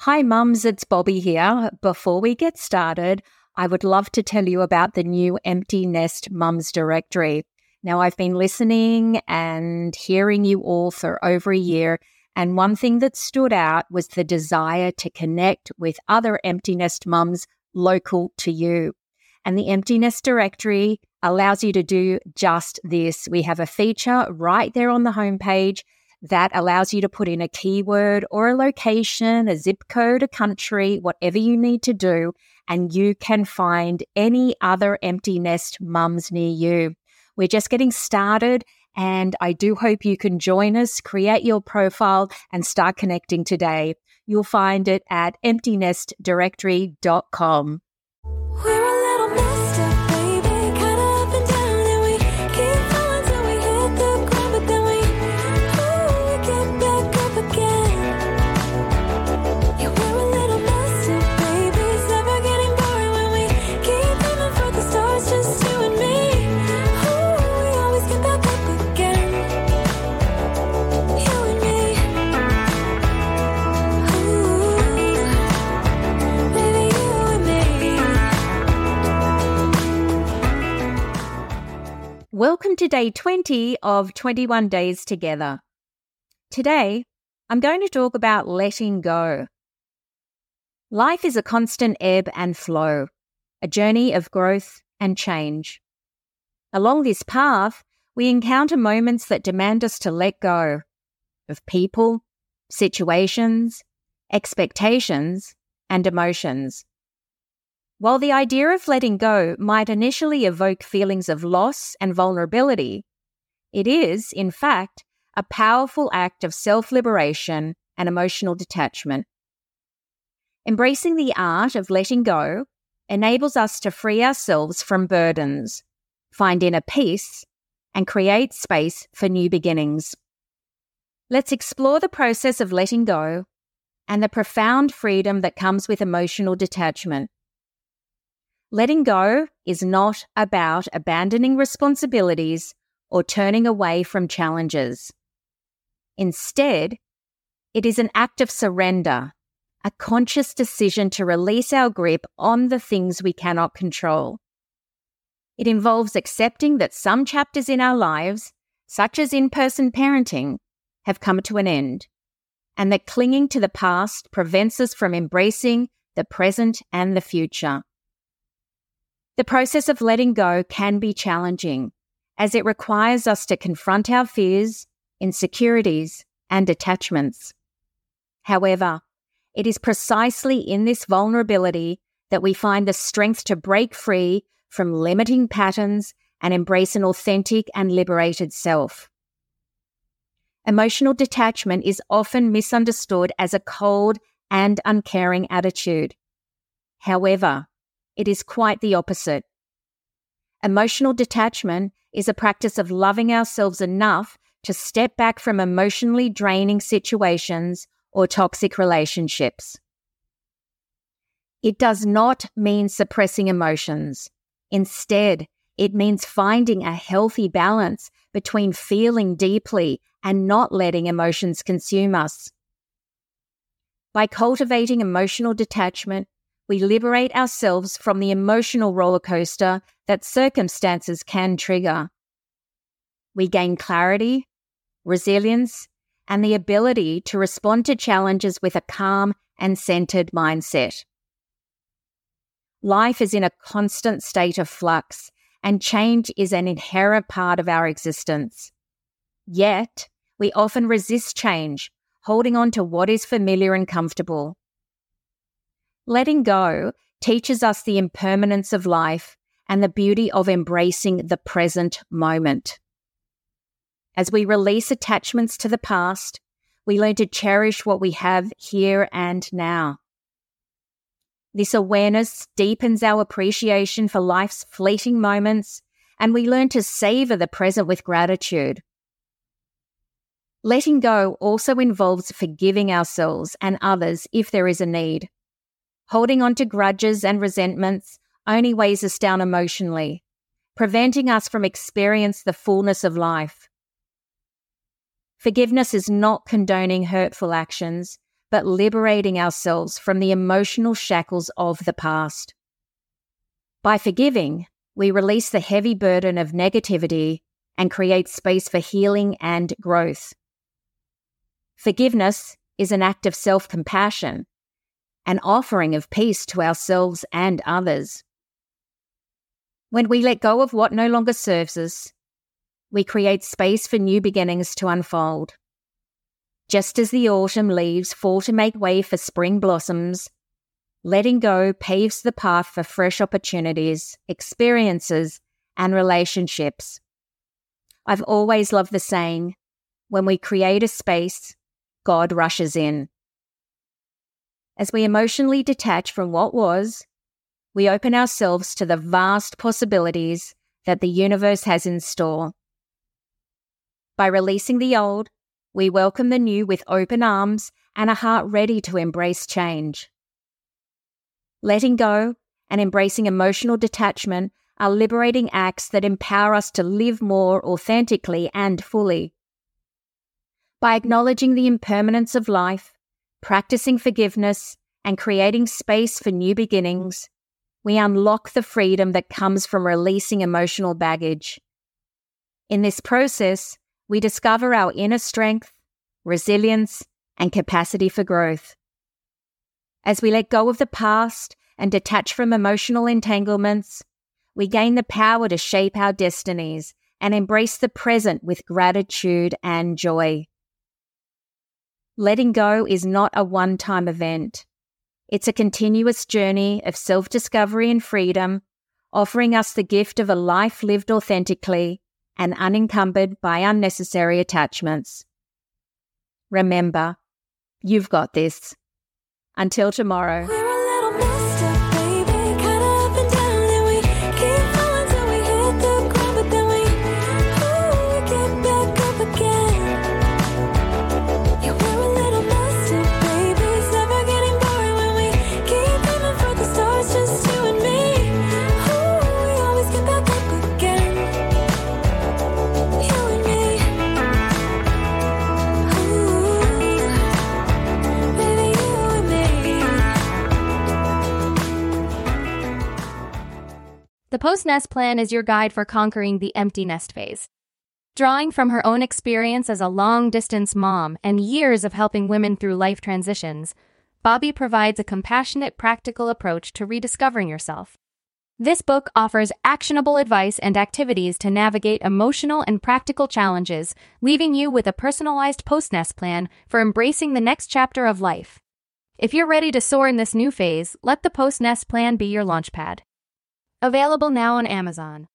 Hi, mums, it's Bobbi here. Before we get started, I would love to tell you about the new Empty Nest Mums Directory. Now, I've been listening and hearing you all for over a year, and one thing that stood out was the desire to connect with other empty nest mums local to you. And the Empty Nest Directory allows you to do just this. We have a feature right there on the homepage that allows you to put in a keyword or a location, a zip code, a country, whatever you need to do, and you can find any other empty nest mums near you. We're just getting started, and I do hope you can join us, create your profile, and start connecting today. You'll find it at emptynestdirectory.com. To day 20 of 21 Days Together. Today, I'm going to talk about letting go. Life is a constant ebb and flow, a journey of growth and change. Along this path, we encounter moments that demand us to let go of people, situations, expectations, and emotions. While the idea of letting go might initially evoke feelings of loss and vulnerability, it is, in fact, a powerful act of self liberation and emotional detachment. Embracing the art of letting go enables us to free ourselves from burdens, find inner peace, and create space for new beginnings. Let's explore the process of letting go and the profound freedom that comes with emotional detachment. Letting go is not about abandoning responsibilities or turning away from challenges. Instead, it is an act of surrender, a conscious decision to release our grip on the things we cannot control. It involves accepting that some chapters in our lives, such as in person parenting, have come to an end, and that clinging to the past prevents us from embracing the present and the future. The process of letting go can be challenging as it requires us to confront our fears, insecurities, and attachments. However, it is precisely in this vulnerability that we find the strength to break free from limiting patterns and embrace an authentic and liberated self. Emotional detachment is often misunderstood as a cold and uncaring attitude. However, it is quite the opposite. Emotional detachment is a practice of loving ourselves enough to step back from emotionally draining situations or toxic relationships. It does not mean suppressing emotions. Instead, it means finding a healthy balance between feeling deeply and not letting emotions consume us. By cultivating emotional detachment, we liberate ourselves from the emotional roller coaster that circumstances can trigger. We gain clarity, resilience, and the ability to respond to challenges with a calm and centered mindset. Life is in a constant state of flux, and change is an inherent part of our existence. Yet, we often resist change, holding on to what is familiar and comfortable. Letting go teaches us the impermanence of life and the beauty of embracing the present moment. As we release attachments to the past, we learn to cherish what we have here and now. This awareness deepens our appreciation for life's fleeting moments, and we learn to savor the present with gratitude. Letting go also involves forgiving ourselves and others if there is a need. Holding on to grudges and resentments only weighs us down emotionally, preventing us from experience the fullness of life. Forgiveness is not condoning hurtful actions, but liberating ourselves from the emotional shackles of the past. By forgiving, we release the heavy burden of negativity and create space for healing and growth. Forgiveness is an act of self compassion, an offering of peace to ourselves and others. When we let go of what no longer serves us, we create space for new beginnings to unfold. Just as the autumn leaves fall to make way for spring blossoms, letting go paves the path for fresh opportunities, experiences, and relationships. I've always loved the saying when we create a space, God rushes in. As we emotionally detach from what was, we open ourselves to the vast possibilities that the universe has in store. By releasing the old, we welcome the new with open arms and a heart ready to embrace change. Letting go and embracing emotional detachment are liberating acts that empower us to live more authentically and fully. By acknowledging the impermanence of life, practicing forgiveness, and creating space for new beginnings, we unlock the freedom that comes from releasing emotional baggage. In this process, we discover our inner strength, resilience, and capacity for growth. As we let go of the past and detach from emotional entanglements, we gain the power to shape our destinies and embrace the present with gratitude and joy. Letting go is not a one time event. It's a continuous journey of self discovery and freedom, offering us the gift of a life lived authentically and unencumbered by unnecessary attachments. Remember, you've got this. Until tomorrow. Post nest plan is your guide for conquering the empty nest phase. Drawing from her own experience as a long distance mom and years of helping women through life transitions, Bobbi provides a compassionate, practical approach to rediscovering yourself. This book offers actionable advice and activities to navigate emotional and practical challenges, leaving you with a personalized post nest plan for embracing the next chapter of life. If you're ready to soar in this new phase, let the post nest plan be your launchpad. Available now on Amazon.